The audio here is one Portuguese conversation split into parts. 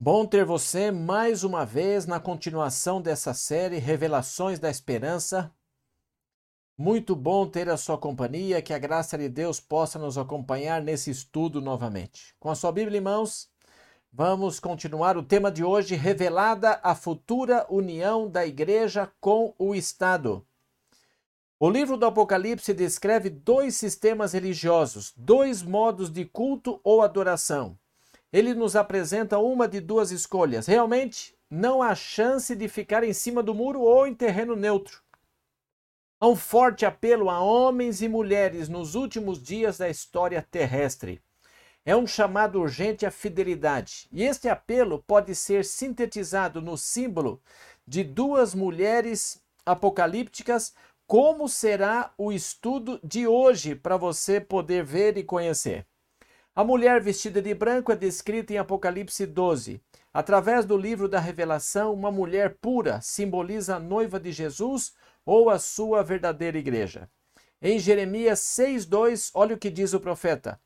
Bom ter você mais uma vez na continuação dessa série Revelações da Esperança. Muito bom ter a sua companhia, que a graça de Deus possa nos acompanhar nesse estudo novamente. Com a sua Bíblia em mãos, vamos continuar o tema de hoje: Revelada a futura união da Igreja com o Estado. O livro do Apocalipse descreve dois sistemas religiosos, dois modos de culto ou adoração ele nos apresenta uma de duas escolhas. Realmente, não há chance de ficar em cima do muro ou em terreno neutro. Há um forte apelo a homens e mulheres nos últimos dias da história terrestre. É um chamado urgente à fidelidade. E este apelo pode ser sintetizado no símbolo de duas mulheres apocalípticas, como será o estudo de hoje para você poder ver e conhecer. A mulher vestida de branco é descrita em Apocalipse 12. Através do livro da Revelação, uma mulher pura simboliza a noiva de Jesus ou a sua verdadeira igreja. Em Jeremias 6:2, olha o que diz o profeta: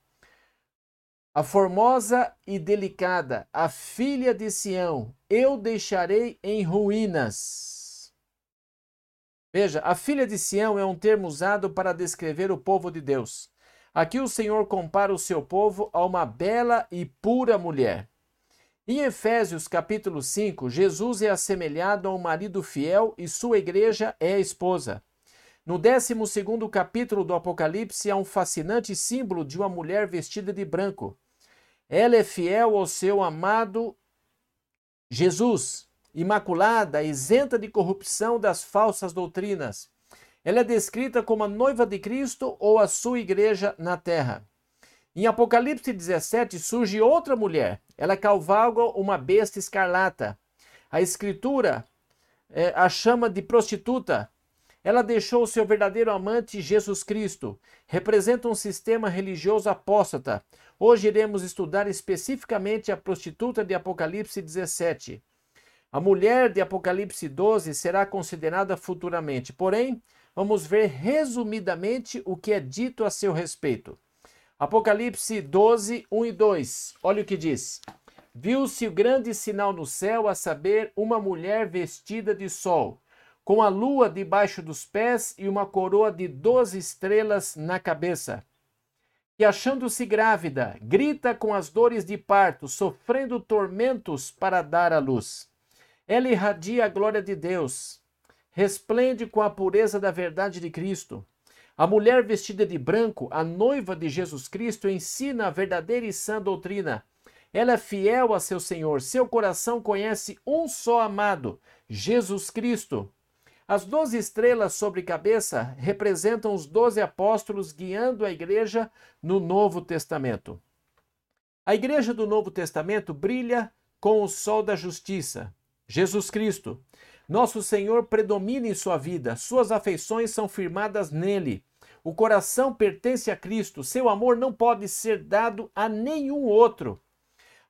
A formosa e delicada, a filha de Sião, eu deixarei em ruínas. Veja, a filha de Sião é um termo usado para descrever o povo de Deus. Aqui o Senhor compara o seu povo a uma bela e pura mulher. Em Efésios capítulo 5, Jesus é assemelhado a um marido fiel e sua igreja é a esposa. No 12 capítulo do Apocalipse há um fascinante símbolo de uma mulher vestida de branco. Ela é fiel ao seu amado Jesus, imaculada, isenta de corrupção das falsas doutrinas. Ela é descrita como a noiva de Cristo ou a sua igreja na terra. Em Apocalipse 17 surge outra mulher. Ela cavalga uma besta escarlata. A escritura é, a chama de prostituta. Ela deixou seu verdadeiro amante Jesus Cristo. Representa um sistema religioso apóstata. Hoje iremos estudar especificamente a prostituta de Apocalipse 17. A mulher de Apocalipse 12 será considerada futuramente, porém, vamos ver resumidamente o que é dito a seu respeito. Apocalipse 12, 1 e 2. Olha o que diz. Viu-se o grande sinal no céu, a saber, uma mulher vestida de sol, com a lua debaixo dos pés e uma coroa de doze estrelas na cabeça. E achando-se grávida, grita com as dores de parto, sofrendo tormentos para dar à luz. Ela irradia a glória de Deus resplende com a pureza da verdade de Cristo. A mulher vestida de branco, a noiva de Jesus Cristo, ensina a verdadeira e sã doutrina. Ela é fiel a seu Senhor, seu coração conhece um só amado, Jesus Cristo. As doze estrelas sobre cabeça representam os doze apóstolos guiando a igreja no Novo Testamento. A igreja do Novo Testamento brilha com o sol da justiça, Jesus Cristo. Nosso Senhor predomina em sua vida, suas afeições são firmadas nele. O coração pertence a Cristo, seu amor não pode ser dado a nenhum outro.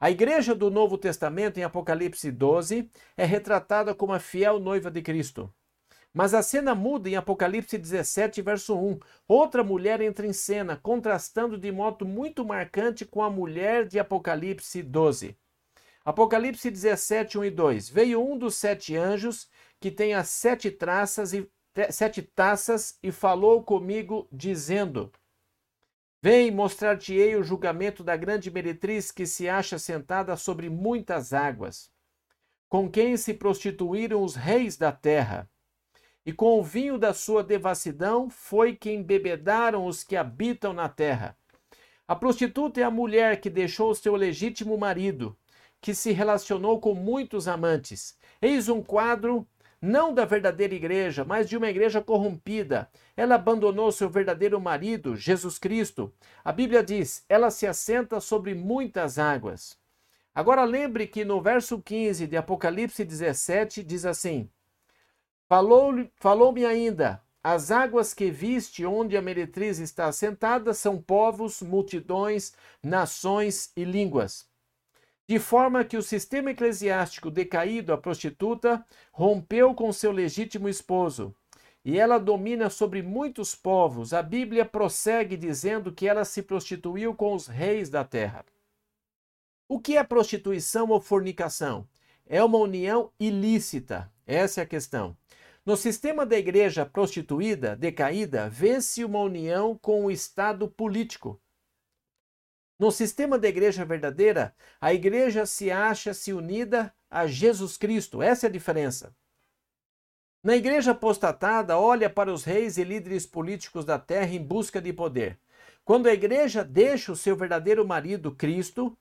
A igreja do Novo Testamento, em Apocalipse 12, é retratada como a fiel noiva de Cristo. Mas a cena muda em Apocalipse 17, verso 1. Outra mulher entra em cena, contrastando de modo muito marcante com a mulher de Apocalipse 12. Apocalipse 17, 1 e 2. Veio um dos sete anjos que tem as sete traças e sete taças e falou comigo dizendo: Vem mostrar-te-ei o julgamento da grande meretriz que se acha sentada sobre muitas águas, com quem se prostituíram os reis da terra. E com o vinho da sua devassidão foi que embebedaram os que habitam na terra. A prostituta é a mulher que deixou seu legítimo marido que se relacionou com muitos amantes. Eis um quadro não da verdadeira igreja, mas de uma igreja corrompida. Ela abandonou seu verdadeiro marido, Jesus Cristo. A Bíblia diz: ela se assenta sobre muitas águas. Agora lembre que no verso 15 de Apocalipse 17 diz assim: Falou-me falou ainda: as águas que viste onde a meretriz está assentada são povos, multidões, nações e línguas de forma que o sistema eclesiástico decaído, a prostituta, rompeu com seu legítimo esposo. E ela domina sobre muitos povos. A Bíblia prossegue dizendo que ela se prostituiu com os reis da terra. O que é prostituição ou fornicação? É uma união ilícita. Essa é a questão. No sistema da igreja prostituída, decaída, vê-se uma união com o Estado político. No sistema da igreja verdadeira, a igreja se acha-se unida a Jesus Cristo. Essa é a diferença. Na igreja apostatada, olha para os reis e líderes políticos da terra em busca de poder. Quando a igreja deixa o seu verdadeiro marido, Cristo,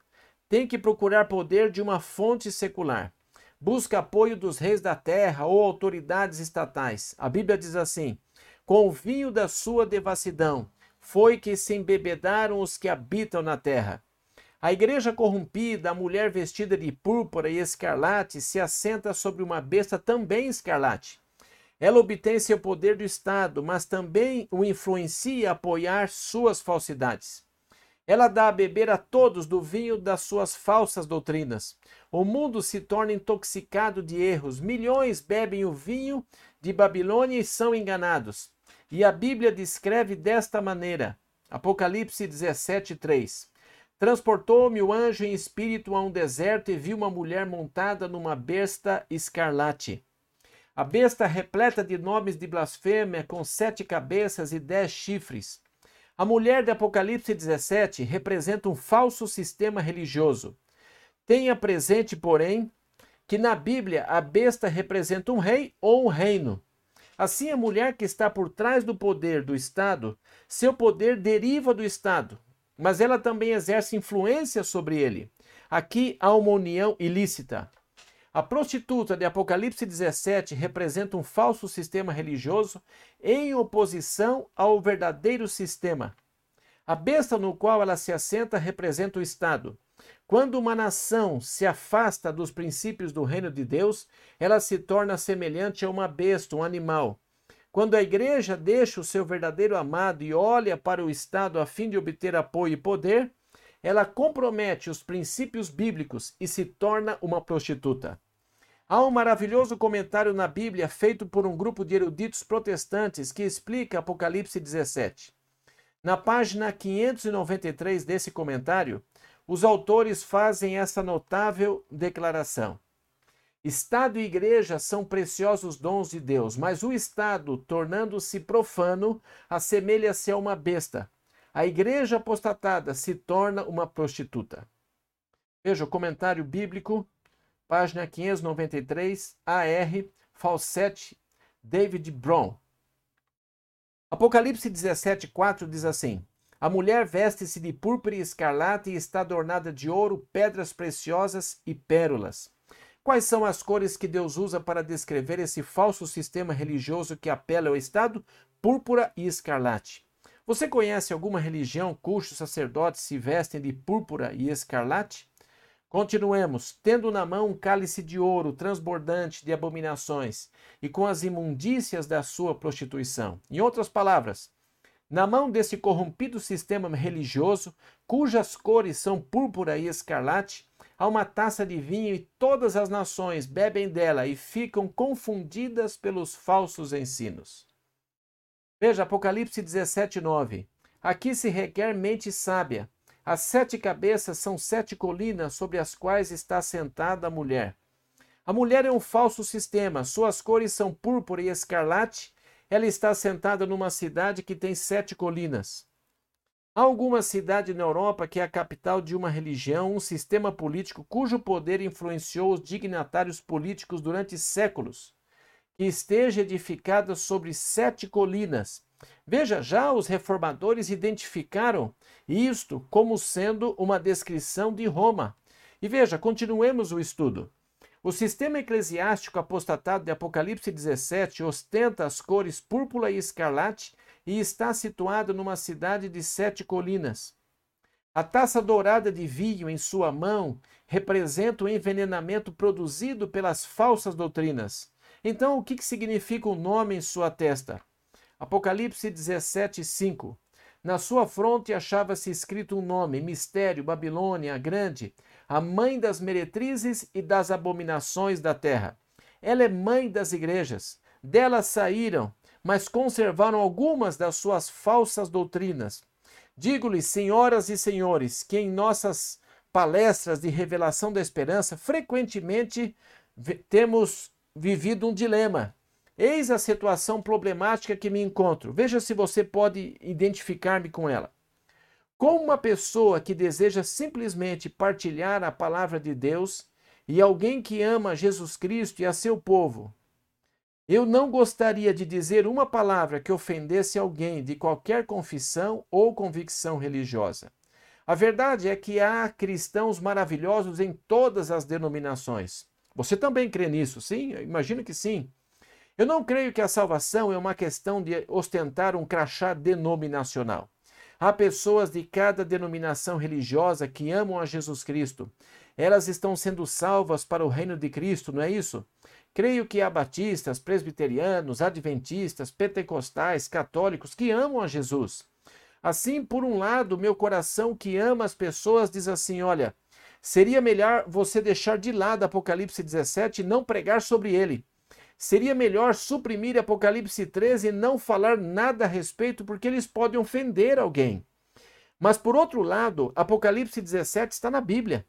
tem que procurar poder de uma fonte secular. Busca apoio dos reis da terra ou autoridades estatais. A Bíblia diz assim: Com o vinho da sua devassidão foi que se embebedaram os que habitam na terra. A igreja corrompida, a mulher vestida de púrpura e escarlate, se assenta sobre uma besta também escarlate. Ela obtém seu poder do Estado, mas também o influencia a apoiar suas falsidades. Ela dá a beber a todos do vinho das suas falsas doutrinas. O mundo se torna intoxicado de erros. Milhões bebem o vinho de Babilônia e são enganados. E a Bíblia descreve desta maneira: Apocalipse 17, 3. Transportou-me o anjo em espírito a um deserto e vi uma mulher montada numa besta escarlate a besta repleta de nomes de blasfêmia, com sete cabeças e dez chifres. A mulher de Apocalipse 17 representa um falso sistema religioso. Tenha presente, porém, que na Bíblia a besta representa um rei ou um reino. Assim, a mulher que está por trás do poder do Estado, seu poder deriva do Estado, mas ela também exerce influência sobre ele. Aqui há uma união ilícita. A prostituta de Apocalipse 17 representa um falso sistema religioso em oposição ao verdadeiro sistema. A besta no qual ela se assenta representa o Estado. Quando uma nação se afasta dos princípios do reino de Deus, ela se torna semelhante a uma besta, um animal. Quando a igreja deixa o seu verdadeiro amado e olha para o Estado a fim de obter apoio e poder, ela compromete os princípios bíblicos e se torna uma prostituta. Há um maravilhoso comentário na Bíblia feito por um grupo de eruditos protestantes que explica Apocalipse 17. Na página 593 desse comentário, os autores fazem essa notável declaração. Estado e igreja são preciosos dons de Deus, mas o Estado, tornando-se profano, assemelha-se a uma besta a igreja apostatada se torna uma prostituta. Veja o comentário bíblico, página 593, AR, Falsete, David Brown. Apocalipse 17, 4 diz assim: A mulher veste-se de púrpura e escarlate e está adornada de ouro, pedras preciosas e pérolas. Quais são as cores que Deus usa para descrever esse falso sistema religioso que apela ao Estado? Púrpura e escarlate. Você conhece alguma religião cujos sacerdotes se vestem de púrpura e escarlate? Continuemos, tendo na mão um cálice de ouro transbordante de abominações e com as imundícias da sua prostituição. Em outras palavras, na mão desse corrompido sistema religioso, cujas cores são púrpura e escarlate, há uma taça de vinho e todas as nações bebem dela e ficam confundidas pelos falsos ensinos. Veja Apocalipse 17, 9. Aqui se requer mente sábia. As sete cabeças são sete colinas sobre as quais está sentada a mulher. A mulher é um falso sistema, suas cores são púrpura e escarlate. Ela está sentada numa cidade que tem sete colinas. Há alguma cidade na Europa que é a capital de uma religião, um sistema político cujo poder influenciou os dignatários políticos durante séculos que esteja edificada sobre sete colinas. Veja, já os reformadores identificaram isto como sendo uma descrição de Roma. E veja, continuemos o estudo. O sistema eclesiástico apostatado de Apocalipse 17 ostenta as cores púrpura e escarlate e está situado numa cidade de sete colinas. A taça dourada de vinho em sua mão representa o envenenamento produzido pelas falsas doutrinas. Então, o que, significa o nome em sua testa? Apocalipse 17, 5. Na sua fronte achava-se escrito um nome: Mistério, Babilônia, Grande, a mãe das meretrizes e das abominações da terra. Ela é mãe das igrejas. Dela saíram, mas conservaram algumas das suas falsas doutrinas. Digo-lhes, senhoras e senhores, que em nossas palestras de revelação da esperança, frequentemente temos vivido um dilema. Eis a situação problemática que me encontro. Veja se você pode identificar-me com ela. Como uma pessoa que deseja simplesmente partilhar a palavra de Deus e alguém que ama Jesus Cristo e a seu povo, eu não gostaria de dizer uma palavra que ofendesse alguém de qualquer confissão ou convicção religiosa. A verdade é que há cristãos maravilhosos em todas as denominações. Você também crê nisso, sim? Eu imagino que sim. Eu não creio que a salvação é uma questão de ostentar um crachá denominacional. Há pessoas de cada denominação religiosa que amam a Jesus Cristo. Elas estão sendo salvas para o reino de Cristo, não é isso? Creio que há batistas, presbiterianos, adventistas, pentecostais, católicos que amam a Jesus. Assim, por um lado, meu coração que ama as pessoas diz assim: olha, seria melhor você deixar de lado Apocalipse 17 e não pregar sobre ele. Seria melhor suprimir Apocalipse 13 e não falar nada a respeito, porque eles podem ofender alguém. Mas, por outro lado, Apocalipse 17 está na Bíblia.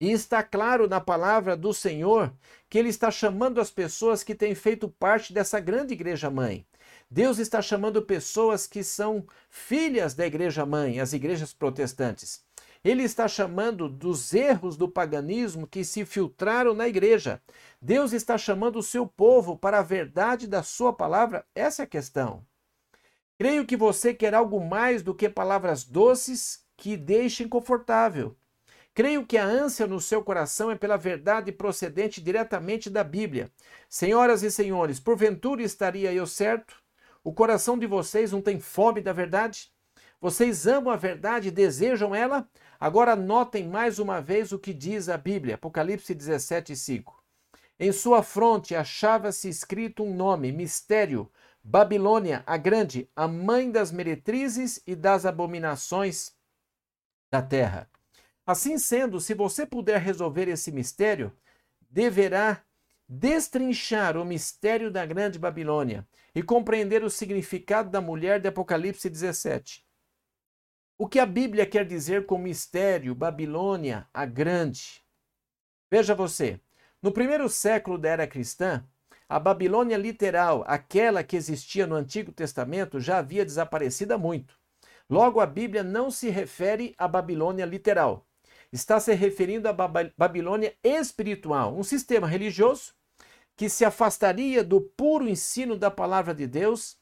E está claro na palavra do Senhor que ele está chamando as pessoas que têm feito parte dessa grande igreja mãe. Deus está chamando pessoas que são filhas da igreja mãe, as igrejas protestantes. Ele está chamando dos erros do paganismo que se filtraram na igreja. Deus está chamando o seu povo para a verdade da sua palavra. Essa é a questão. Creio que você quer algo mais do que palavras doces que deixem confortável. Creio que a ânsia no seu coração é pela verdade procedente diretamente da Bíblia. Senhoras e senhores, porventura estaria eu certo? O coração de vocês não tem fome da verdade? Vocês amam a verdade e desejam ela? Agora notem mais uma vez o que diz a Bíblia, Apocalipse 17, 5. Em sua fronte achava-se escrito um nome, mistério, Babilônia, a grande, a mãe das meretrizes e das abominações da terra. Assim sendo, se você puder resolver esse mistério, deverá destrinchar o mistério da grande Babilônia e compreender o significado da mulher de Apocalipse 17. O que a Bíblia quer dizer com mistério, Babilônia, a grande? Veja você, no primeiro século da era cristã, a Babilônia literal, aquela que existia no Antigo Testamento, já havia desaparecido há muito. Logo, a Bíblia não se refere à Babilônia literal. Está se referindo à Babilônia espiritual, um sistema religioso que se afastaria do puro ensino da palavra de Deus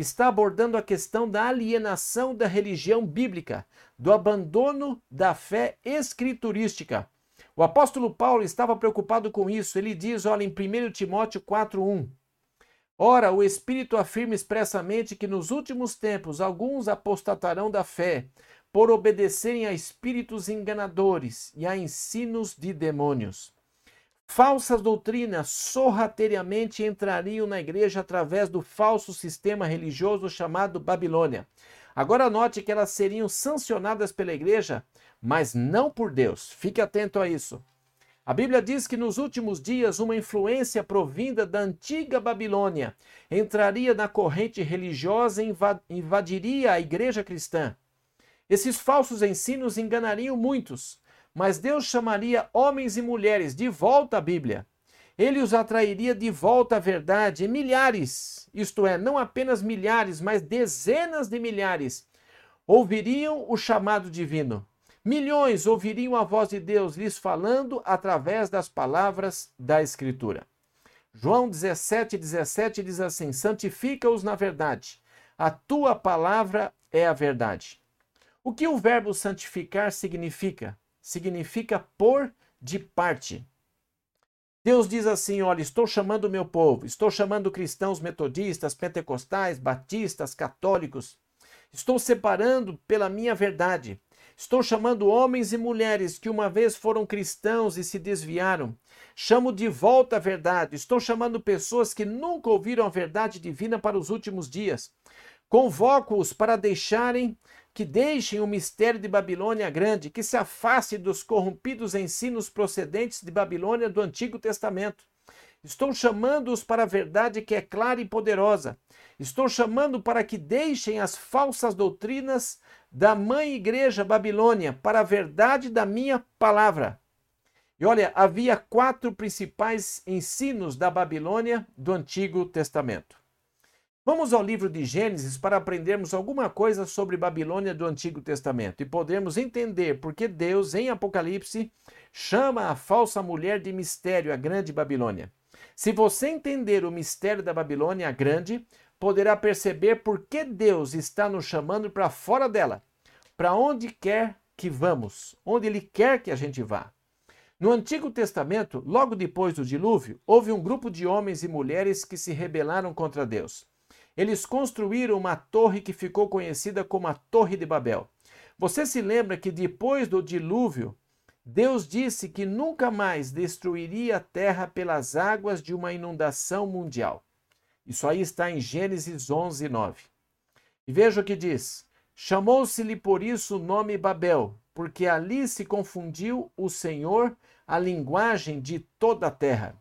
está abordando a questão da alienação da religião bíblica, do abandono da fé escriturística. O apóstolo Paulo estava preocupado com isso. Ele diz, olha, em 1 Timóteo 4:1. Ora, o Espírito afirma expressamente que nos últimos tempos alguns apostatarão da fé, por obedecerem a espíritos enganadores e a ensinos de demônios. Falsas doutrinas sorrateiramente entrariam na igreja através do falso sistema religioso chamado Babilônia. Agora note que elas seriam sancionadas pela igreja, mas não por Deus. Fique atento a isso. A Bíblia diz que nos últimos dias uma influência provinda da antiga Babilônia entraria na corrente religiosa e invadiria a igreja cristã. Esses falsos ensinos enganariam muitos, mas Deus chamaria homens e mulheres de volta à Bíblia. Ele os atrairia de volta à verdade, milhares, isto é, não apenas milhares, mas dezenas de milhares, ouviriam o chamado divino. Milhões ouviriam a voz de Deus lhes falando através das palavras da Escritura. João 17, 17 diz assim: Santifica-os na verdade, a tua palavra é a verdade. O que o verbo santificar significa? Significa por de parte. Deus diz assim: olha, estou chamando o meu povo, estou chamando cristãos metodistas, pentecostais, batistas, católicos, estou separando pela minha verdade. Estou chamando homens e mulheres que uma vez foram cristãos e se desviaram. Chamo de volta a verdade. Estou chamando pessoas que nunca ouviram a verdade divina para os últimos dias. Convoco-os para deixarem que deixem o mistério de Babilônia grande, que se afaste dos corrompidos ensinos procedentes de Babilônia do Antigo Testamento. Estou chamando-os para a verdade que é clara e poderosa. Estou chamando para que deixem as falsas doutrinas da mãe igreja Babilônia para a verdade da minha palavra. E olha, havia quatro principais ensinos da Babilônia do Antigo Testamento. Vamos ao livro de Gênesis para aprendermos alguma coisa sobre Babilônia do Antigo Testamento e podermos entender por que Deus, em Apocalipse, chama a falsa mulher de mistério, a grande Babilônia. Se você entender o mistério da Babilônia, a grande, poderá perceber por que Deus está nos chamando para fora dela, para onde quer que vamos, onde Ele quer que a gente vá. No Antigo Testamento, logo depois do dilúvio, houve um grupo de homens e mulheres que se rebelaram contra Deus. Eles construíram uma torre que ficou conhecida como a Torre de Babel. Você se lembra que depois do dilúvio, Deus disse que nunca mais destruiria a terra pelas águas de uma inundação mundial. Isso aí está em Gênesis 11, 9. E veja o que diz: Chamou-se-lhe por isso o nome Babel, porque ali se confundiu o Senhor a linguagem de toda a terra.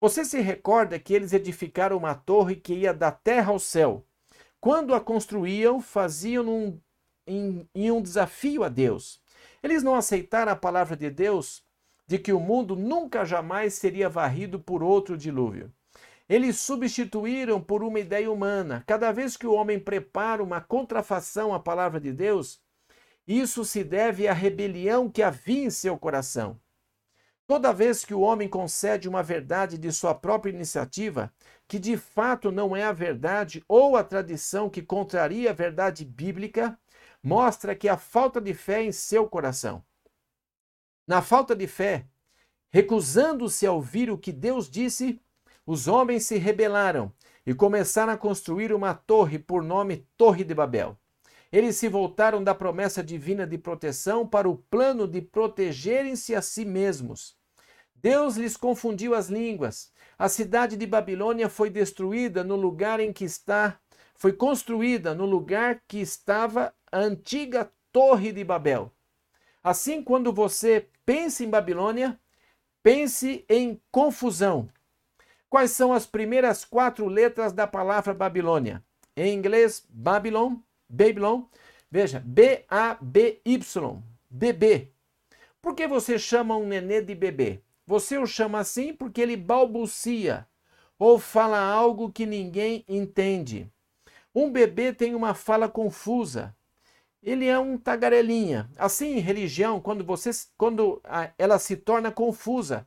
Você se recorda que eles edificaram uma torre que ia da terra ao céu. Quando a construíam, faziam um, em, em um desafio a Deus. Eles não aceitaram a palavra de Deus de que o mundo nunca jamais seria varrido por outro dilúvio. Eles substituíram por uma ideia humana. Cada vez que o homem prepara uma contrafação à palavra de Deus, isso se deve à rebelião que havia em seu coração. Toda vez que o homem concede uma verdade de sua própria iniciativa, que de fato não é a verdade ou a tradição que contraria a verdade bíblica, mostra que há falta de fé em seu coração. Na falta de fé, recusando-se a ouvir o que Deus disse, os homens se rebelaram e começaram a construir uma torre por nome Torre de Babel. Eles se voltaram da promessa divina de proteção para o plano de protegerem-se a si mesmos. Deus lhes confundiu as línguas. A cidade de Babilônia foi destruída no lugar em que está, foi construída no lugar que estava a antiga Torre de Babel. Assim, quando você pensa em Babilônia, pense em confusão, Quais são as primeiras quatro letras da palavra Babilônia? Em inglês, Babylon, Babylon. Veja, B-A-B-Y, bebê. Por que você chama um nenê de bebê? Você o chama assim porque ele balbucia ou fala algo que ninguém entende. Um bebê tem uma fala confusa. Ele é um tagarelinha. Assim, religião, quando, você, quando ela se torna confusa,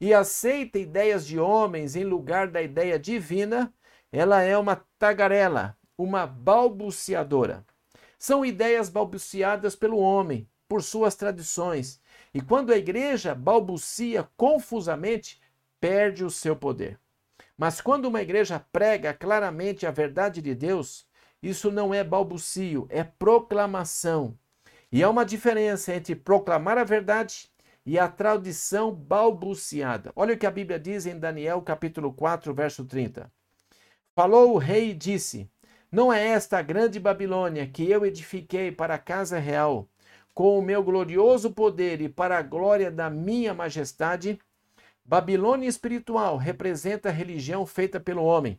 e aceita ideias de homens em lugar da ideia divina, ela é uma tagarela, uma balbuciadora. São ideias balbuciadas pelo homem, por suas tradições. E quando a igreja balbucia confusamente, perde o seu poder. Mas quando uma igreja prega claramente a verdade de Deus, isso não é balbucio, é proclamação. E há uma diferença entre proclamar a verdade e a tradição balbuciada. Olha o que a Bíblia diz em Daniel capítulo 4, verso 30. Falou o rei e disse: Não é esta a grande Babilônia que eu edifiquei para a casa real, com o meu glorioso poder e para a glória da minha majestade? Babilônia espiritual representa a religião feita pelo homem,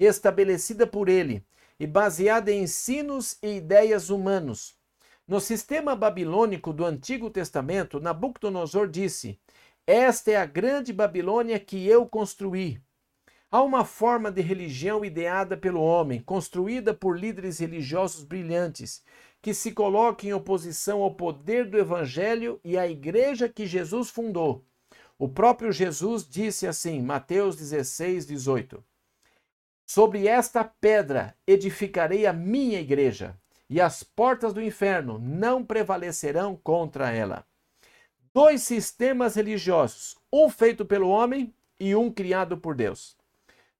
estabelecida por ele e baseada em ensinos e ideias humanos no sistema babilônico do Antigo Testamento, Nabucodonosor disse: Esta é a grande Babilônia que eu construí. Há uma forma de religião ideada pelo homem, construída por líderes religiosos brilhantes, que se coloca em oposição ao poder do Evangelho e à igreja que Jesus fundou. O próprio Jesus disse assim, Mateus 16, 18: Sobre esta pedra edificarei a minha igreja, e as portas do inferno não prevalecerão contra ela. Dois sistemas religiosos, um feito pelo homem e um criado por Deus.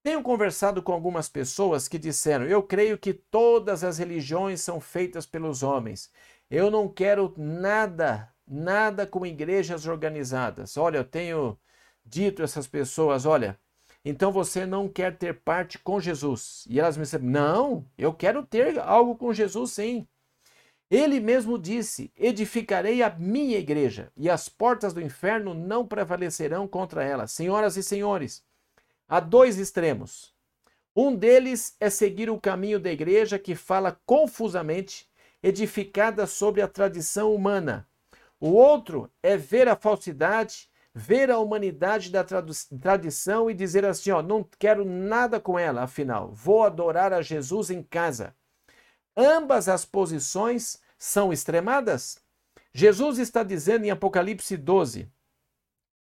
Tenho conversado com algumas pessoas que disseram: Eu creio que todas as religiões são feitas pelos homens. Eu não quero nada, nada com igrejas organizadas. Olha, eu tenho dito a essas pessoas: olha, então você não quer ter parte com Jesus. E elas me disseram: Não, eu quero ter algo com Jesus sim. Ele mesmo disse: Edificarei a minha igreja, e as portas do inferno não prevalecerão contra ela. Senhoras e senhores, há dois extremos. Um deles é seguir o caminho da igreja que fala confusamente edificada sobre a tradição humana. O outro é ver a falsidade, ver a humanidade da tradição e dizer assim: ó, não quero nada com ela, afinal, vou adorar a Jesus em casa. Ambas as posições são extremadas. Jesus está dizendo em Apocalipse 12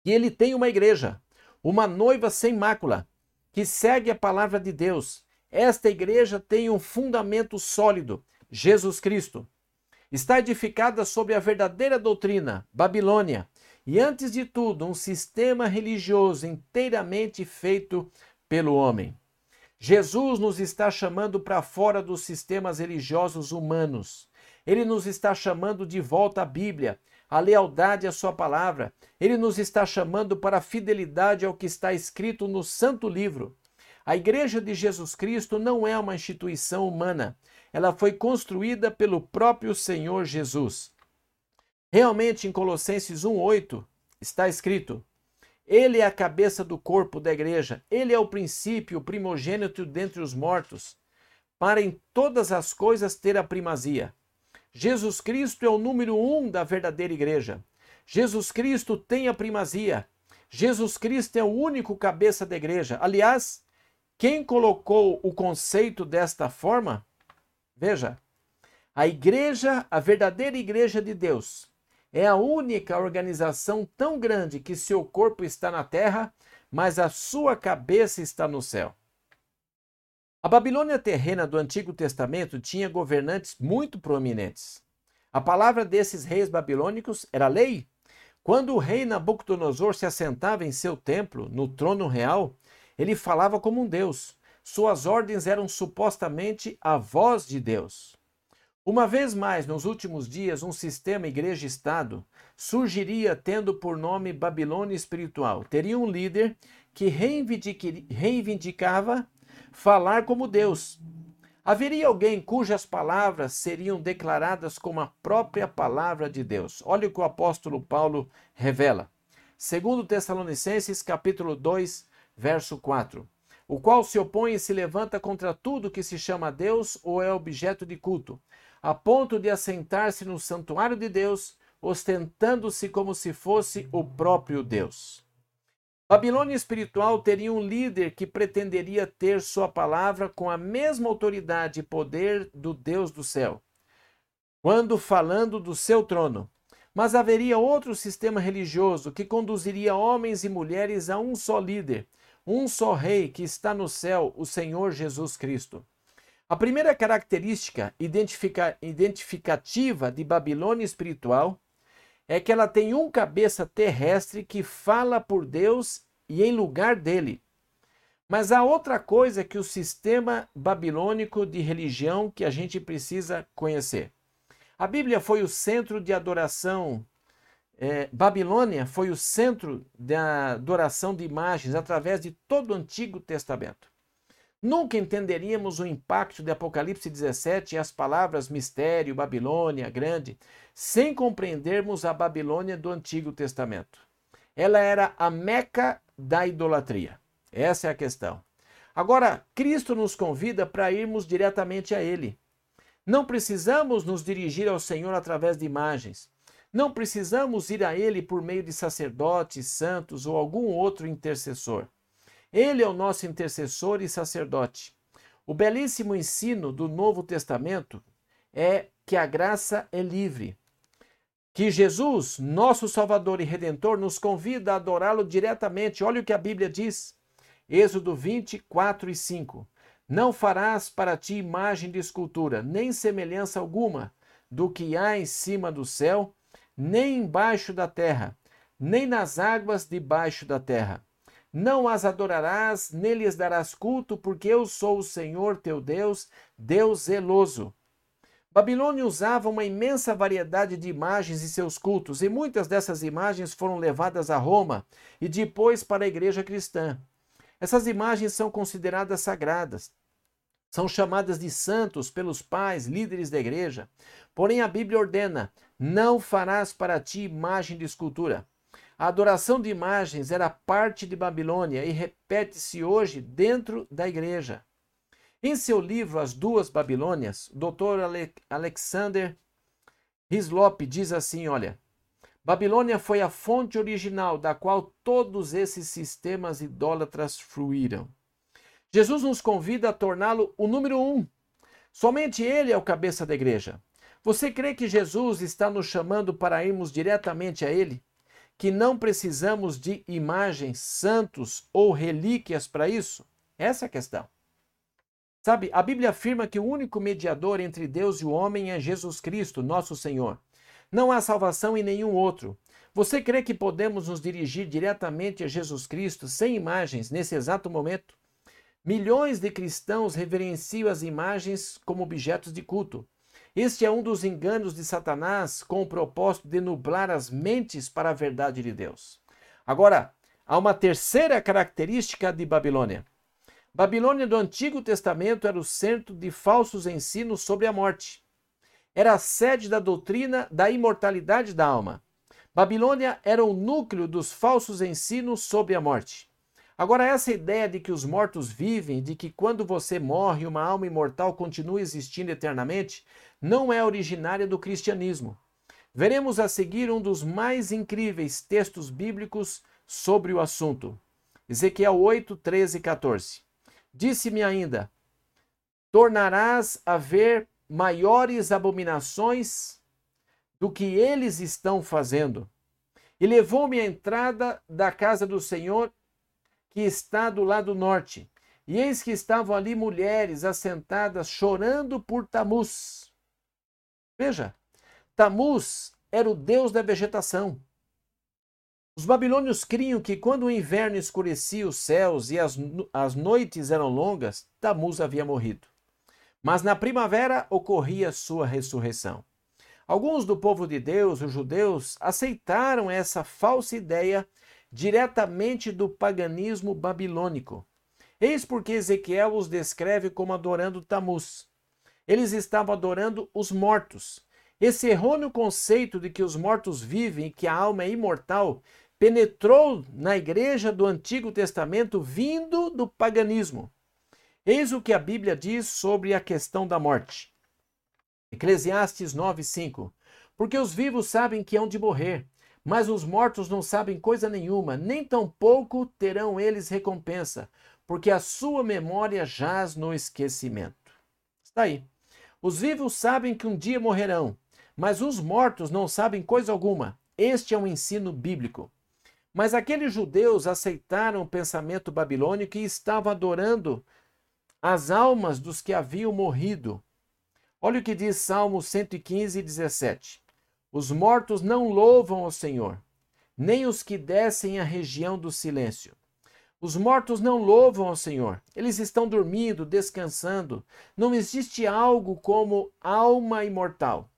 que ele tem uma igreja, uma noiva sem mácula, que segue a palavra de Deus. Esta igreja tem um fundamento sólido, Jesus Cristo. Está edificada sobre a verdadeira doutrina, Babilônia, e antes de tudo, um sistema religioso inteiramente feito pelo homem. Jesus nos está chamando para fora dos sistemas religiosos humanos. Ele nos está chamando de volta à Bíblia, à lealdade à Sua palavra. Ele nos está chamando para a fidelidade ao que está escrito no Santo Livro. A Igreja de Jesus Cristo não é uma instituição humana, ela foi construída pelo próprio Senhor Jesus. Realmente, em Colossenses 1,8 está escrito: Ele é a cabeça do corpo da igreja, ele é o princípio, o primogênito dentre os mortos, para em todas as coisas ter a primazia. Jesus Cristo é o número um da verdadeira igreja. Jesus Cristo tem a primazia. Jesus Cristo é o único cabeça da igreja. Aliás, quem colocou o conceito desta forma? Veja, a igreja, a verdadeira igreja de Deus, é a única organização tão grande que seu corpo está na terra, mas a sua cabeça está no céu. A Babilônia terrena do Antigo Testamento tinha governantes muito proeminentes. A palavra desses reis babilônicos era lei. Quando o rei Nabucodonosor se assentava em seu templo, no trono real, ele falava como um Deus. Suas ordens eram supostamente a voz de Deus. Uma vez mais, nos últimos dias, um sistema igreja-estado surgiria tendo por nome Babilônia espiritual. Teria um líder que reivindicava falar como Deus. Haveria alguém cujas palavras seriam declaradas como a própria palavra de Deus. Olha o que o apóstolo Paulo revela. Segundo Tessalonicenses, capítulo 2, verso 4. O qual se opõe e se levanta contra tudo que se chama Deus ou é objeto de culto, a ponto de assentar-se no santuário de Deus, ostentando-se como se fosse o próprio Deus. Babilônia espiritual teria um líder que pretenderia ter sua palavra com a mesma autoridade e poder do Deus do céu, quando falando do seu trono. Mas haveria outro sistema religioso que conduziria homens e mulheres a um só líder, um só rei que está no céu, o Senhor Jesus Cristo. A primeira característica identifica, identificativa de Babilônia espiritual é que ela tem um cabeça terrestre que fala por Deus e em lugar dele. Mas há outra coisa que o sistema babilônico de religião que a gente precisa conhecer. A Bíblia foi o centro de adoração. É, Babilônia foi o centro da adoração de imagens através de todo o Antigo Testamento. Nunca entenderíamos o impacto de Apocalipse 17 e as palavras mistério, Babilônia, grande, sem compreendermos a Babilônia do Antigo Testamento. Ela era a meca da idolatria. Essa é a questão. Agora, Cristo nos convida para irmos diretamente a Ele. Não precisamos nos dirigir ao Senhor através de imagens. Não precisamos ir a Ele por meio de sacerdotes, santos ou algum outro intercessor. Ele é o nosso intercessor e sacerdote. O belíssimo ensino do Novo Testamento é que a graça é livre. Que Jesus, nosso Salvador e Redentor, nos convida a adorá-lo diretamente. Olha o que a Bíblia diz. Êxodo 24 e 5. Não farás para ti imagem de escultura, nem semelhança alguma do que há em cima do céu, nem embaixo da terra, nem nas águas debaixo da terra. Não as adorarás, nem lhes darás culto, porque eu sou o Senhor teu Deus, Deus zeloso. Babilônia usava uma imensa variedade de imagens em seus cultos, e muitas dessas imagens foram levadas a Roma e depois para a igreja cristã. Essas imagens são consideradas sagradas. São chamadas de santos pelos pais, líderes da igreja. Porém, a Bíblia ordena: não farás para ti imagem de escultura. A adoração de imagens era parte de Babilônia e repete-se hoje dentro da igreja. Em seu livro As Duas Babilônias, o Dr. Alexander Hislop diz assim: olha, Babilônia foi a fonte original da qual todos esses sistemas idólatras fruíram. Jesus nos convida a torná-lo o número um. Somente ele é o cabeça da igreja. Você crê que Jesus está nos chamando para irmos diretamente a ele? Que não precisamos de imagens, santos ou relíquias para isso? Essa é a questão. Sabe, a Bíblia afirma que o único mediador entre Deus e o homem é Jesus Cristo, nosso Senhor. Não há salvação em nenhum outro. Você crê que podemos nos dirigir diretamente a Jesus Cristo sem imagens nesse exato momento? Milhões de cristãos reverenciam as imagens como objetos de culto. Este é um dos enganos de Satanás com o propósito de nublar as mentes para a verdade de Deus. Agora, há uma terceira característica de Babilônia. Babilônia do Antigo Testamento era o centro de falsos ensinos sobre a morte. Era a sede da doutrina da imortalidade da alma. Babilônia era o núcleo dos falsos ensinos sobre a morte. Agora, essa ideia de que os mortos vivem, de que quando você morre, uma alma imortal continua existindo eternamente, não é originária do cristianismo. Veremos a seguir um dos mais incríveis textos bíblicos sobre o assunto. Ezequiel 8, 13 e 14. Disse-me ainda: Tornarás a ver maiores abominações do que eles estão fazendo. E levou-me à entrada da casa do Senhor, que está do lado norte. E eis que estavam ali mulheres assentadas, chorando por Tamuz. Veja, Tamuz era o deus da vegetação. Os babilônios criam que quando o inverno escurecia os céus e as, as noites eram longas, Tamuz havia morrido. Mas na primavera ocorria sua ressurreição. Alguns do povo de Deus, os judeus, aceitaram essa falsa ideia diretamente do paganismo babilônico. Eis porque Ezequiel os descreve como adorando Tamuz. Eles estavam adorando os mortos. Esse errôneo conceito de que os mortos vivem e que a alma é imortal penetrou na igreja do Antigo Testamento vindo do paganismo. Eis o que a Bíblia diz sobre a questão da morte. Eclesiastes 9:5. Porque os vivos sabem que hão de morrer, mas os mortos não sabem coisa nenhuma, nem tampouco terão eles recompensa, porque a sua memória jaz no esquecimento. Está aí. Os vivos sabem que um dia morrerão, mas os mortos não sabem coisa alguma. Este é um ensino bíblico. Mas aqueles judeus aceitaram o pensamento babilônico e estavam adorando as almas dos que haviam morrido. Olha o que diz Salmo 115, 17. Os mortos não louvam o Senhor, nem os que descem à região do silêncio. Os mortos não louvam ao Senhor, eles estão dormindo, descansando. Não existe algo como alma imortal.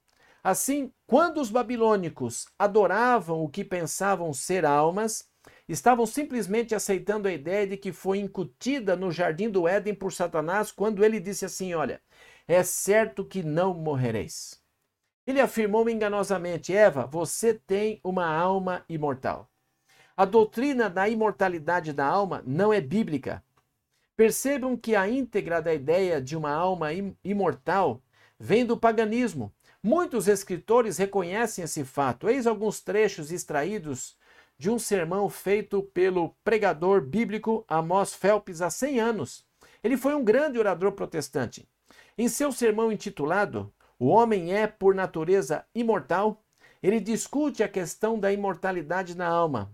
Assim, quando os babilônicos adoravam o que pensavam ser almas, estavam simplesmente aceitando a ideia de que foi incutida no jardim do Éden por Satanás quando ele disse assim: Olha, é certo que não morrereis. Ele afirmou enganosamente: Eva, você tem uma alma imortal. A doutrina da imortalidade da alma não é bíblica. Percebam que a íntegra da ideia de uma alma imortal vem do paganismo, Muitos escritores reconhecem esse fato. Eis alguns trechos extraídos de um sermão feito pelo pregador bíblico Amos Phelps há 100 anos. Ele foi um grande orador protestante. Em seu sermão intitulado O Homem é por natureza imortal, ele discute a questão da imortalidade na alma.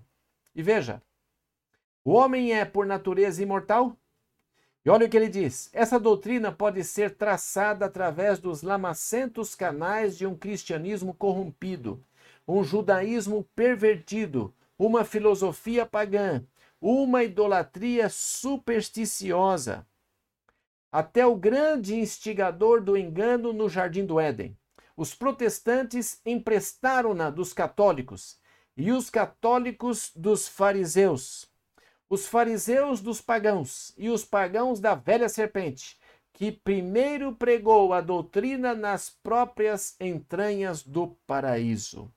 E veja, o homem é por natureza imortal? E olha o que ele diz: essa doutrina pode ser traçada através dos lamacentos canais de um cristianismo corrompido, um judaísmo pervertido, uma filosofia pagã, uma idolatria supersticiosa. Até o grande instigador do engano no Jardim do Éden. Os protestantes emprestaram-na dos católicos e os católicos dos fariseus os fariseus dos pagãos e os pagãos da velha serpente, que primeiro pregou a doutrina nas próprias entranhas do paraíso.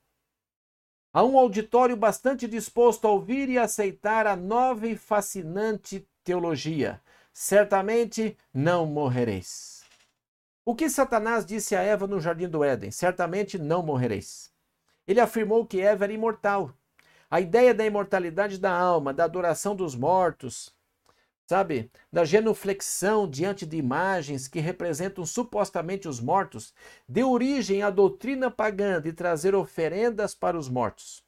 Há um auditório bastante disposto a ouvir e aceitar a nova e fascinante teologia. Certamente não morrereis. O que Satanás disse a Eva no jardim do Éden? Certamente não morrereis. Ele afirmou que Eva era imortal. A ideia da imortalidade da alma, da adoração dos mortos, sabe, da genuflexão diante de imagens que representam supostamente os mortos, deu origem à doutrina pagã de trazer oferendas para os mortos.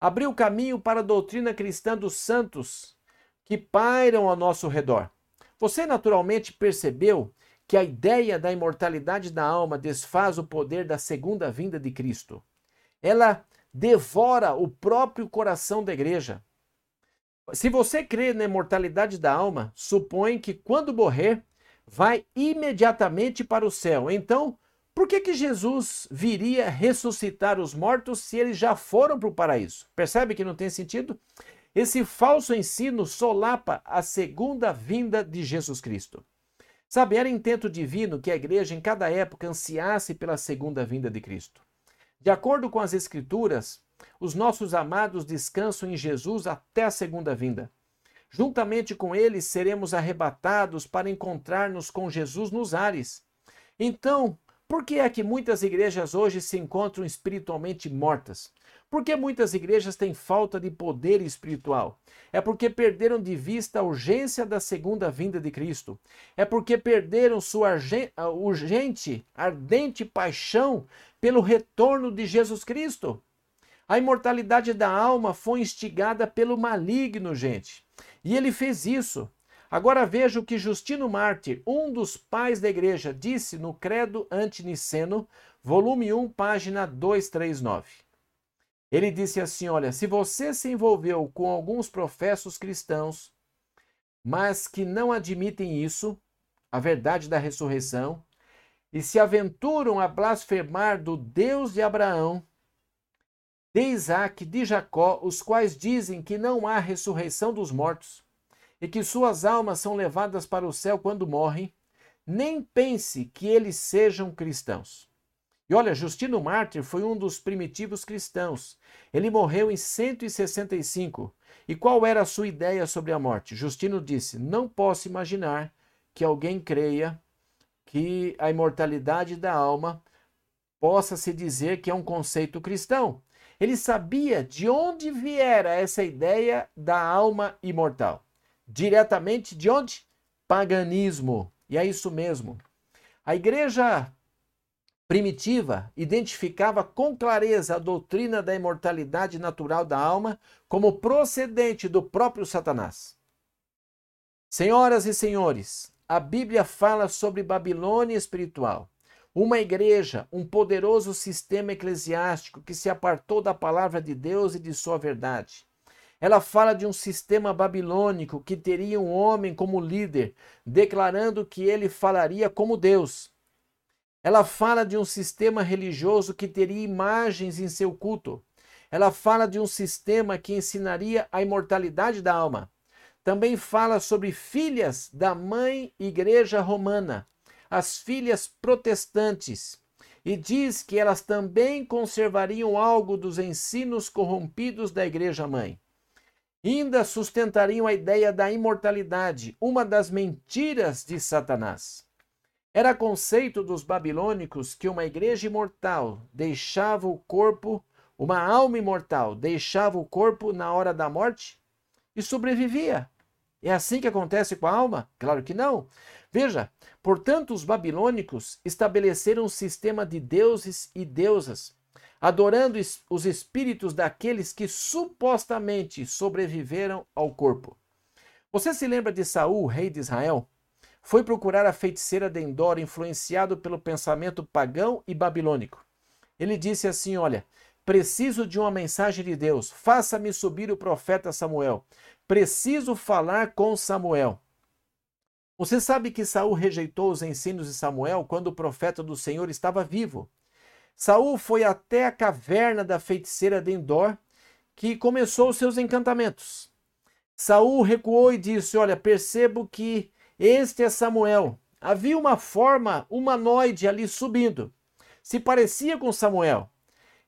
Abriu caminho para a doutrina cristã dos santos que pairam ao nosso redor. Você naturalmente percebeu que a ideia da imortalidade da alma desfaz o poder da segunda vinda de Cristo. Ela devora o próprio coração da igreja. Se você crê na imortalidade da alma, supõe que quando morrer, vai imediatamente para o céu. Então, por que, que Jesus viria ressuscitar os mortos se eles já foram para o paraíso? Percebe que não tem sentido? Esse falso ensino solapa a segunda vinda de Jesus Cristo. Sabe, era intento divino que a igreja em cada época ansiasse pela segunda vinda de Cristo. De acordo com as Escrituras, os nossos amados descansam em Jesus até a segunda vinda. Juntamente com eles seremos arrebatados para encontrar-nos com Jesus nos ares. Então, por que é que muitas igrejas hoje se encontram espiritualmente mortas? Por que muitas igrejas têm falta de poder espiritual? É porque perderam de vista a urgência da segunda vinda de Cristo. É porque perderam sua urgente, ardente paixão pelo retorno de Jesus Cristo. A imortalidade da alma foi instigada pelo maligno, gente. E ele fez isso. Agora veja o que Justino Mártir, um dos pais da igreja, disse no Credo Antiniceno, volume 1, página 239. Ele disse assim: Olha, se você se envolveu com alguns professos cristãos, mas que não admitem isso, a verdade da ressurreição, e se aventuram a blasfemar do Deus de Abraão, de Isaac, de Jacó, os quais dizem que não há ressurreição dos mortos e que suas almas são levadas para o céu quando morrem, nem pense que eles sejam cristãos. E olha, Justino Mártir foi um dos primitivos cristãos. Ele morreu em 165. E qual era a sua ideia sobre a morte? Justino disse: Não posso imaginar que alguém creia que a imortalidade da alma possa se dizer que é um conceito cristão. Ele sabia de onde viera essa ideia da alma imortal. Diretamente de onde? Paganismo. E é isso mesmo. A igreja primitiva identificava com clareza a doutrina da imortalidade natural da alma como procedente do próprio Satanás. Senhoras e senhores, a Bíblia fala sobre Babilônia espiritual, uma igreja, um poderoso sistema eclesiástico que se apartou da palavra de Deus e de sua verdade. Ela fala de um sistema babilônico que teria um homem como líder, declarando que ele falaria como Deus ela fala de um sistema religioso que teria imagens em seu culto. Ela fala de um sistema que ensinaria a imortalidade da alma. Também fala sobre filhas da mãe igreja romana, as filhas protestantes, e diz que elas também conservariam algo dos ensinos corrompidos da igreja mãe. Ainda sustentariam a ideia da imortalidade, uma das mentiras de Satanás. Era conceito dos babilônicos que uma igreja imortal deixava o corpo, uma alma imortal deixava o corpo na hora da morte e sobrevivia. É assim que acontece com a alma? Claro que não. Veja, portanto, os babilônicos estabeleceram um sistema de deuses e deusas, adorando os espíritos daqueles que supostamente sobreviveram ao corpo. Você se lembra de Saul, rei de Israel? Foi procurar a feiticeira Dendora, influenciado pelo pensamento pagão e babilônico. Ele disse assim: Olha, preciso de uma mensagem de Deus, faça-me subir o profeta Samuel. Preciso falar com Samuel. Você sabe que Saul rejeitou os ensinos de Samuel quando o profeta do Senhor estava vivo. Saul foi até a caverna da feiticeira Dendor, que começou os seus encantamentos. Saul recuou e disse: Olha, percebo que este é Samuel. Havia uma forma humanoide ali subindo. Se parecia com Samuel.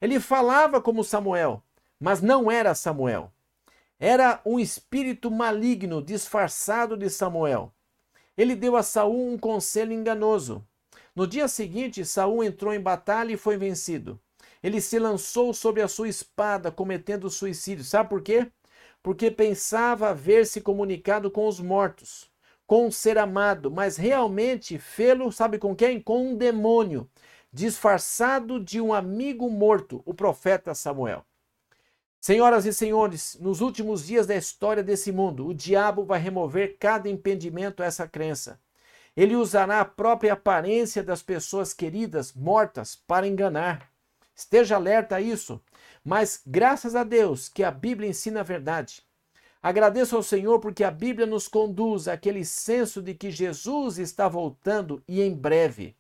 Ele falava como Samuel, mas não era Samuel. Era um espírito maligno disfarçado de Samuel. Ele deu a Saul um conselho enganoso. No dia seguinte, Saul entrou em batalha e foi vencido. Ele se lançou sobre a sua espada, cometendo suicídio. Sabe por quê? Porque pensava haver se comunicado com os mortos, com ser amado, mas realmente fê-lo, sabe com quem? Com um demônio, disfarçado de um amigo morto, o profeta Samuel. Senhoras e senhores, nos últimos dias da história desse mundo, o diabo vai remover cada impedimento a essa crença. Ele usará a própria aparência das pessoas queridas mortas para enganar. Esteja alerta a isso. Mas graças a Deus que a Bíblia ensina a verdade. Agradeço ao Senhor porque a Bíblia nos conduz àquele senso de que Jesus está voltando e em breve.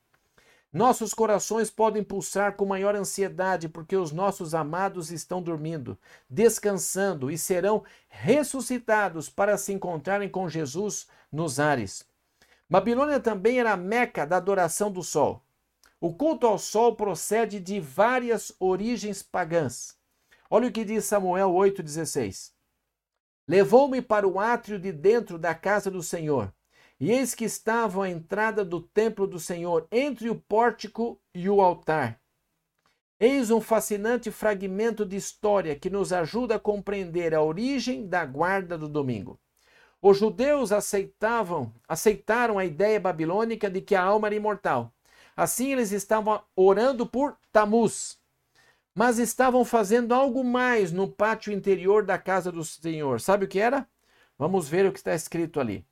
Nossos corações podem pulsar com maior ansiedade porque os nossos amados estão dormindo, descansando e serão ressuscitados para se encontrarem com Jesus nos ares. Babilônia também era a meca da adoração do sol. O culto ao sol procede de várias origens pagãs. Olha o que diz Samuel 8,16. Levou-me para o átrio de dentro da casa do Senhor, e eis que estavam à entrada do templo do Senhor, entre o pórtico e o altar. Eis um fascinante fragmento de história que nos ajuda a compreender a origem da guarda do domingo. Os judeus aceitavam, aceitaram a ideia babilônica de que a alma era imortal Assim eles estavam orando por Tamuz, mas estavam fazendo algo mais no pátio interior da casa do Senhor. Sabe o que era? Vamos ver o que está escrito ali.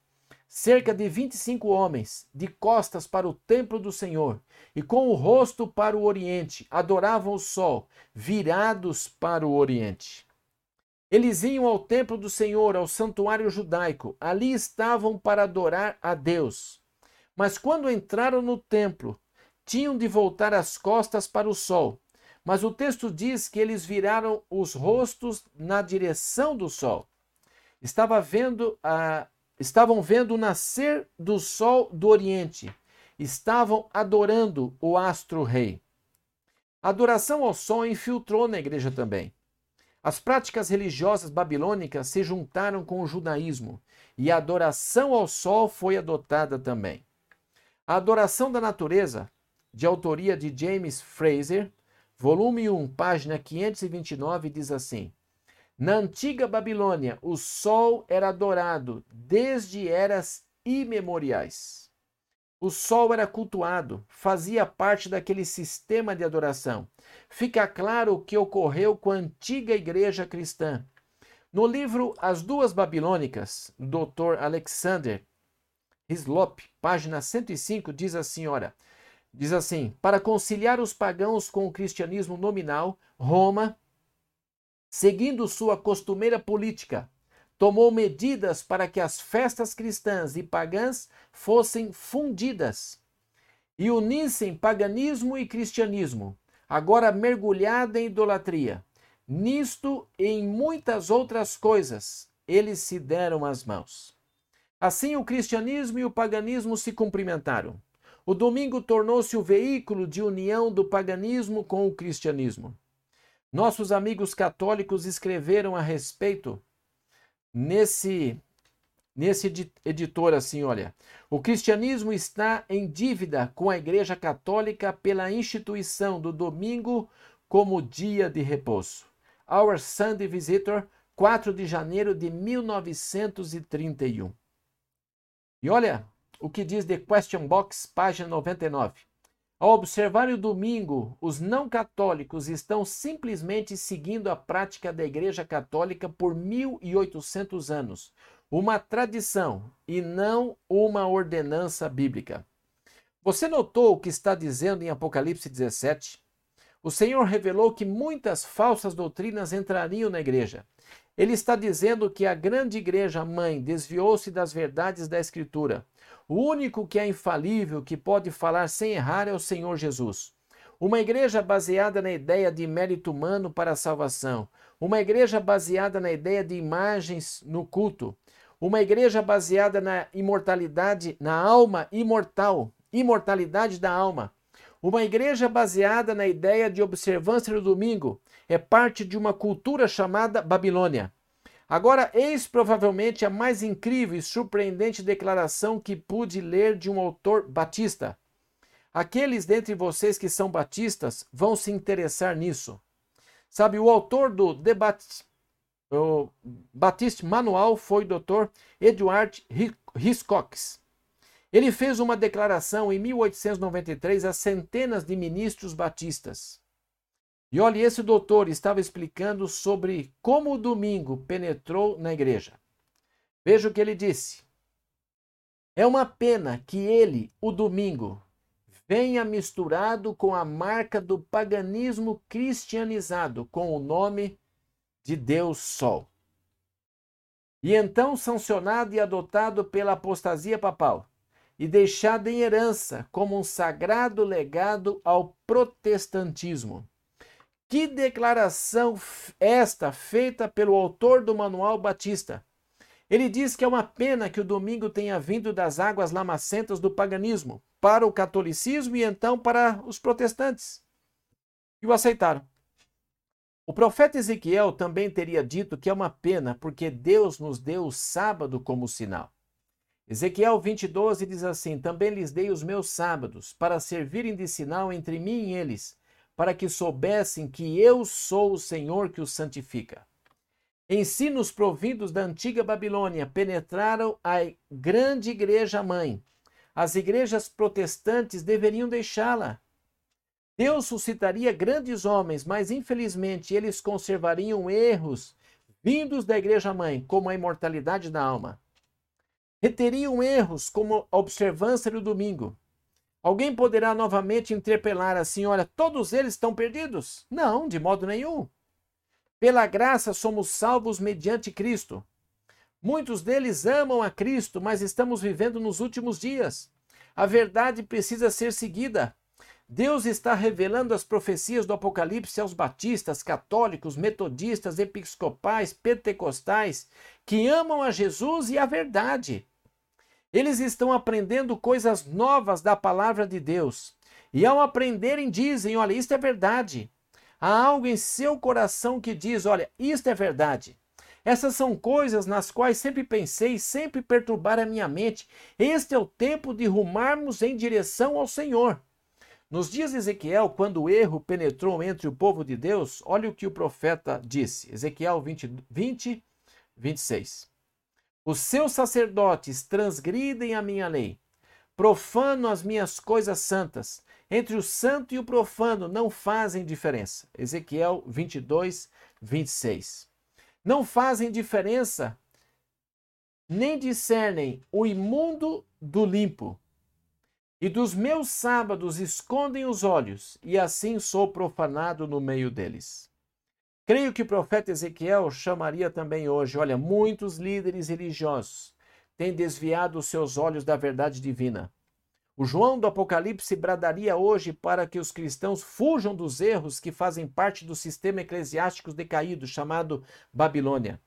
Cerca de 25 homens, de costas para o templo do Senhor e com o rosto para o oriente, adoravam o sol, virados para o oriente. Eles iam ao templo do Senhor, ao santuário judaico. Ali estavam para adorar a Deus. Mas quando entraram no templo, tinham de voltar as costas para o sol. Mas o texto diz que eles viraram os rostos na direção do sol. Estava vendo a, estavam vendo o nascer do sol do oriente. Estavam adorando o astro-rei. A adoração ao sol infiltrou na igreja também. As práticas religiosas babilônicas se juntaram com o judaísmo e a adoração ao sol foi adotada também. A adoração da natureza de autoria de James Fraser, volume 1, página 529, diz assim: Na antiga Babilônia, o sol era adorado desde eras imemoriais. O sol era cultuado, fazia parte daquele sistema de adoração. Fica claro o que ocorreu com a antiga igreja cristã. No livro As Duas Babilônicas, Dr. Alexander Hislop, página 105, diz assim: Ora, Diz assim: para conciliar os pagãos com o cristianismo nominal, Roma, seguindo sua costumeira política, tomou medidas para que as festas cristãs e pagãs fossem fundidas e unissem paganismo e cristianismo, agora mergulhada em idolatria. Nisto e em muitas outras coisas, eles se deram as mãos. Assim, o cristianismo e o paganismo se cumprimentaram. O domingo tornou-se o veículo de união do paganismo com o cristianismo. Nossos amigos católicos escreveram a respeito nesse nesse editor assim, olha, o cristianismo está em dívida com a Igreja Católica pela instituição do domingo como dia de repouso. Our Sunday Visitor, 4 de janeiro de 1931. E olha, o que diz The Question Box, página 99. Ao observar o domingo, os não católicos estão simplesmente seguindo a prática da Igreja Católica por 1800 anos, uma tradição e não uma ordenança bíblica. Você notou o que está dizendo em Apocalipse 17? O Senhor revelou que muitas falsas doutrinas entrariam na igreja. Ele está dizendo que a grande igreja mãe desviou-se das verdades da Escritura o único que é infalível, que pode falar sem errar, é o Senhor Jesus. Uma igreja baseada na ideia de mérito humano para a salvação. Uma igreja baseada na ideia de imagens no culto. Uma igreja baseada na imortalidade, na alma imortal, imortalidade da alma. Uma igreja baseada na ideia de observância do domingo é parte de uma cultura chamada Babilônia. Agora, eis provavelmente a mais incrível e surpreendente declaração que pude ler de um autor batista. Aqueles dentre vocês que são batistas vão se interessar nisso. Sabe, o autor do debate, o Batiste Manual foi o Dr. Edward Hiscox. Ele fez uma declaração em 1893 a centenas de ministros batistas. E olha, esse doutor estava explicando sobre como o domingo penetrou na igreja. Veja o que ele disse. É uma pena que ele, o domingo, venha misturado com a marca do paganismo cristianizado com o nome de Deus Sol. E então sancionado e adotado pela apostasia papal e deixado em herança como um sagrado legado ao protestantismo. Que declaração esta feita pelo autor do Manual Batista. Ele diz que é uma pena que o domingo tenha vindo das águas lamacentas do paganismo para o catolicismo e então para os protestantes. E o aceitaram. O profeta Ezequiel também teria dito que é uma pena porque Deus nos deu o sábado como sinal. Ezequiel 20:12 diz assim: Também lhes dei os meus sábados para servirem de sinal entre mim e eles para que soubessem que eu sou o Senhor que os santifica. Ensinos provindos da antiga Babilônia penetraram a grande igreja mãe. As igrejas protestantes deveriam deixá-la. Deus suscitaria grandes homens, mas infelizmente eles conservariam erros vindos da igreja mãe, como a imortalidade da alma. Reteriam erros como a observância do domingo, Alguém poderá novamente interpelar assim: olha, todos eles estão perdidos? Não, de modo nenhum. Pela graça somos salvos mediante Cristo. Muitos deles amam a Cristo, mas estamos vivendo nos últimos dias. A verdade precisa ser seguida. Deus está revelando as profecias do Apocalipse aos batistas, católicos, metodistas, episcopais, pentecostais, que amam a Jesus e a verdade. Eles estão aprendendo coisas novas da palavra de Deus. E ao aprenderem, dizem: Olha, isto é verdade. Há algo em seu coração que diz: Olha, isto é verdade. Essas são coisas nas quais sempre pensei, sempre perturbaram a minha mente. Este é o tempo de rumarmos em direção ao Senhor. Nos dias de Ezequiel, quando o erro penetrou entre o povo de Deus, olha o que o profeta disse. Ezequiel 20, 20 26. Os seus sacerdotes transgridem a minha lei, profanam as minhas coisas santas. Entre o santo e o profano não fazem diferença. Ezequiel 22, 26. Não fazem diferença, nem discernem o imundo do limpo. E dos meus sábados escondem os olhos, e assim sou profanado no meio deles. Creio que o profeta Ezequiel chamaria também hoje: olha, muitos líderes religiosos têm desviado os seus olhos da verdade divina. O João do Apocalipse bradaria hoje para que os cristãos fujam dos erros que fazem parte do sistema eclesiástico decaído chamado Babilônia.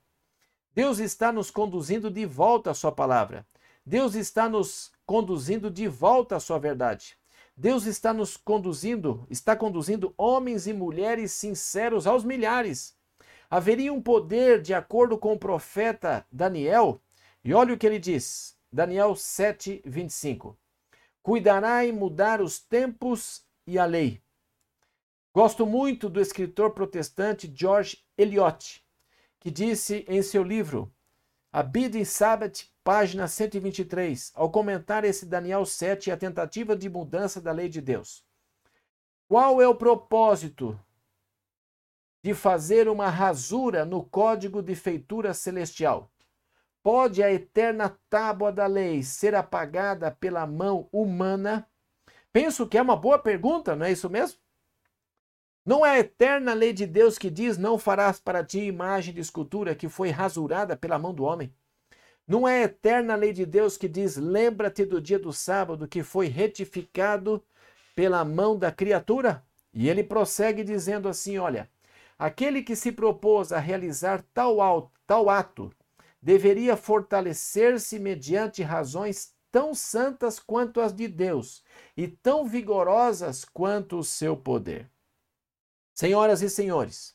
Deus está nos conduzindo de volta à sua palavra. Deus está nos conduzindo de volta à sua verdade. Deus está nos conduzindo, está conduzindo homens e mulheres sinceros aos milhares. Haveria um poder, de acordo com o profeta Daniel, e olha o que ele diz, Daniel 7, 25. Cuidará em mudar os tempos e a lei. Gosto muito do escritor protestante George Eliot, que disse em seu livro A Bid in Sabbath página 123, ao comentar esse Daniel 7 e a tentativa de mudança da lei de Deus. Qual é o propósito de fazer uma rasura no código de feitura celestial? Pode a eterna tábua da lei ser apagada pela mão humana? Penso que é uma boa pergunta, não é isso mesmo? Não é a eterna lei de Deus que diz: Não farás para ti imagem de escultura que foi rasurada pela mão do homem? Não é a eterna lei de Deus que diz: lembra-te do dia do sábado que foi retificado pela mão da criatura? E ele prossegue dizendo assim: olha, aquele que se propôs a realizar tal, tal ato deveria fortalecer-se mediante razões tão santas quanto as de Deus e tão vigorosas quanto o seu poder. Senhoras e senhores,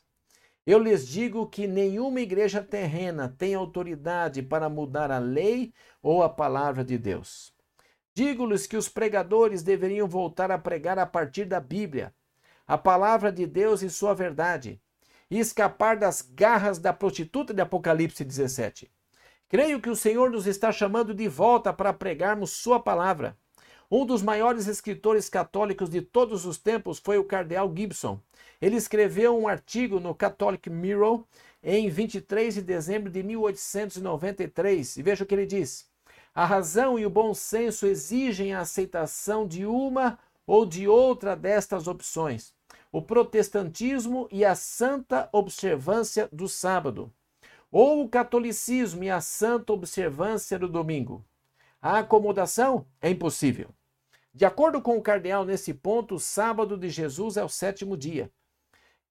Eu lhes digo que nenhuma igreja terrena tem autoridade para mudar a lei ou a palavra de Deus. Digo-lhes que os pregadores deveriam voltar a pregar a partir da Bíblia, a palavra de Deus e sua verdade, e escapar das garras da prostituta de Apocalipse 17. Creio que o Senhor nos está chamando de volta para pregarmos Sua palavra. Um dos maiores escritores católicos de todos os tempos foi o Cardeal Gibson. Ele escreveu um artigo no Catholic Mirror em 23 de dezembro de 1893. E veja o que ele diz: A razão e o bom senso exigem a aceitação de uma ou de outra destas opções: o protestantismo e a santa observância do sábado ou o catolicismo e a santa observância do domingo. A acomodação é impossível. De acordo com o cardeal nesse ponto, o sábado de Jesus é o sétimo dia.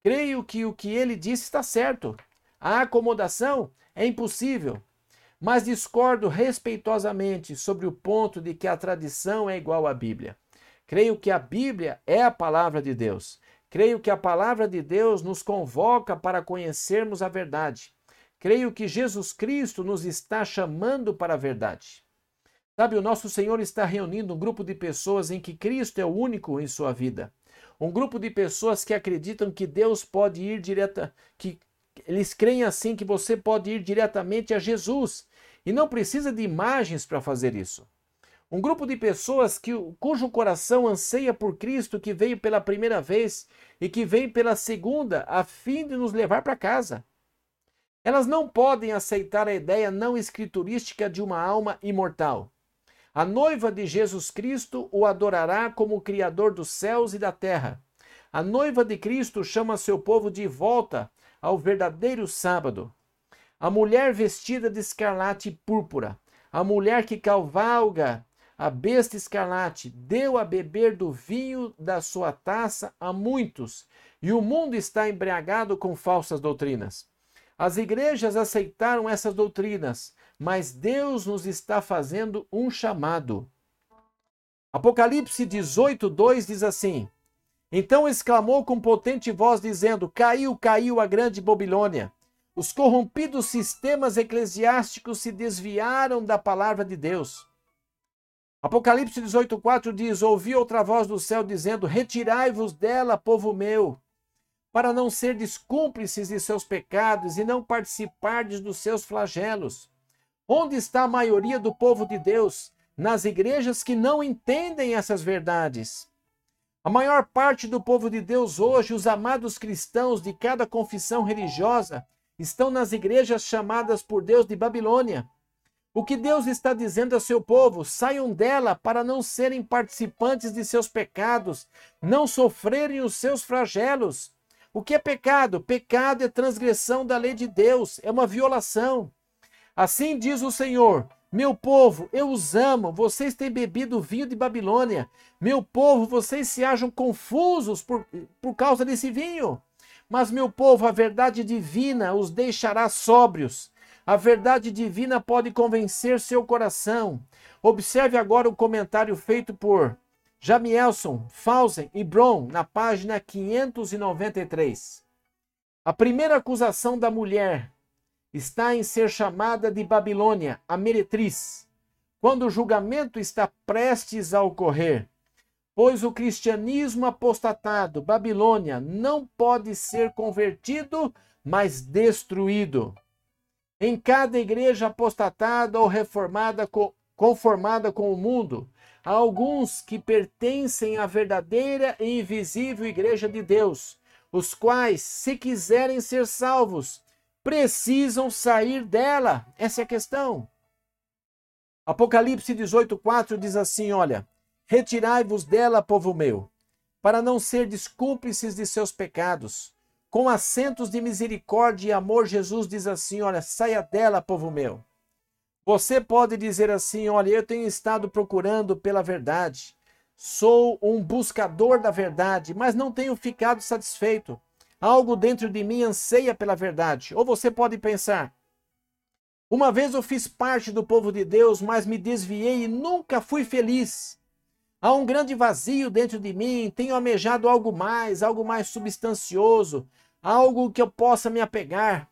Creio que o que ele disse está certo. A acomodação é impossível, mas discordo respeitosamente sobre o ponto de que a tradição é igual à Bíblia. Creio que a Bíblia é a palavra de Deus. Creio que a palavra de Deus nos convoca para conhecermos a verdade. Creio que Jesus Cristo nos está chamando para a verdade. Sabe, o nosso Senhor está reunindo um grupo de pessoas em que Cristo é o único em sua vida. Um grupo de pessoas que acreditam que Deus pode ir direta, que eles creem assim que você pode ir diretamente a Jesus e não precisa de imagens para fazer isso. Um grupo de pessoas que, cujo coração anseia por Cristo, que veio pela primeira vez e que vem pela segunda, a fim de nos levar para casa. Elas não podem aceitar a ideia não escriturística de uma alma imortal. A noiva de Jesus Cristo o adorará como o Criador dos céus e da terra. A noiva de Cristo chama seu povo de volta ao verdadeiro sábado. A mulher vestida de escarlate e púrpura, a mulher que cavalga a besta escarlate, deu a beber do vinho da sua taça a muitos, e o mundo está embriagado com falsas doutrinas. As igrejas aceitaram essas doutrinas, mas Deus nos está fazendo um chamado. Apocalipse 18, 2 diz assim: Então exclamou com potente voz, dizendo: Caiu, caiu a grande Babilônia. Os corrompidos sistemas eclesiásticos se desviaram da palavra de Deus. Apocalipse 18,4 diz: Ouvi outra voz do céu dizendo: Retirai-vos dela, povo meu, para não ser cúmplices de seus pecados e não participardes dos seus flagelos. Onde está a maioria do povo de Deus? Nas igrejas que não entendem essas verdades. A maior parte do povo de Deus hoje, os amados cristãos de cada confissão religiosa, estão nas igrejas chamadas por Deus de Babilônia. O que Deus está dizendo a seu povo? Saiam dela para não serem participantes de seus pecados, não sofrerem os seus flagelos. O que é pecado? Pecado é transgressão da lei de Deus, é uma violação. Assim diz o Senhor: Meu povo, eu os amo, vocês têm bebido vinho de Babilônia. Meu povo, vocês se acham confusos por, por causa desse vinho. Mas, meu povo, a verdade divina os deixará sóbrios. A verdade divina pode convencer seu coração. Observe agora o comentário feito por Jamielson, Fausen e Bron, na página 593. A primeira acusação da mulher está em ser chamada de Babilônia, a meretriz, quando o julgamento está prestes a ocorrer. Pois o cristianismo apostatado, Babilônia, não pode ser convertido, mas destruído. Em cada igreja apostatada ou reformada, conformada com o mundo, Há alguns que pertencem à verdadeira e invisível Igreja de Deus, os quais, se quiserem ser salvos, precisam sair dela. Essa é a questão. Apocalipse 18:4 diz assim, olha: Retirai-vos dela, povo meu, para não ser cúmplices de seus pecados. Com acentos de misericórdia e amor, Jesus diz assim: olha, saia dela, povo meu. Você pode dizer assim: olha, eu tenho estado procurando pela verdade, sou um buscador da verdade, mas não tenho ficado satisfeito. Algo dentro de mim anseia pela verdade. Ou você pode pensar: uma vez eu fiz parte do povo de Deus, mas me desviei e nunca fui feliz. Há um grande vazio dentro de mim, tenho almejado algo mais, algo mais substancioso, algo que eu possa me apegar.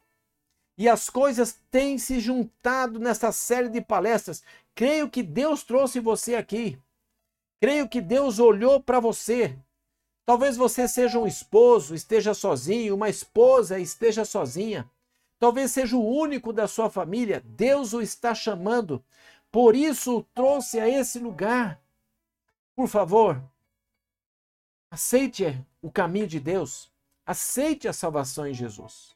E as coisas têm se juntado nessa série de palestras. Creio que Deus trouxe você aqui. Creio que Deus olhou para você. Talvez você seja um esposo, esteja sozinho, uma esposa esteja sozinha. Talvez seja o único da sua família. Deus o está chamando. Por isso o trouxe a esse lugar. Por favor, aceite o caminho de Deus. Aceite a salvação em Jesus.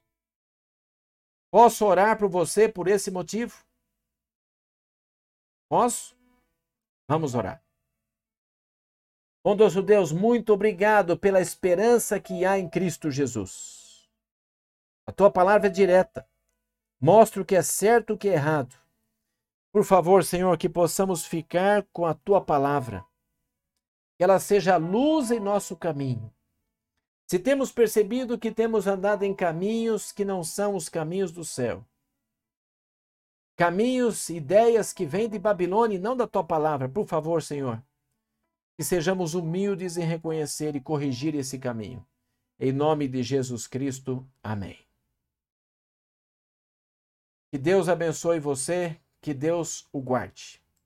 Posso orar por você por esse motivo? Posso? Vamos orar. Bondoso Deus, muito obrigado pela esperança que há em Cristo Jesus. A tua palavra é direta. Mostra o que é certo e o que é errado. Por favor, Senhor, que possamos ficar com a tua palavra. Que ela seja a luz em nosso caminho se temos percebido que temos andado em caminhos que não são os caminhos do céu, caminhos, ideias que vêm de Babilônia e não da tua palavra, por favor, Senhor, que sejamos humildes em reconhecer e corrigir esse caminho. Em nome de Jesus Cristo, amém. Que Deus abençoe você, que Deus o guarde.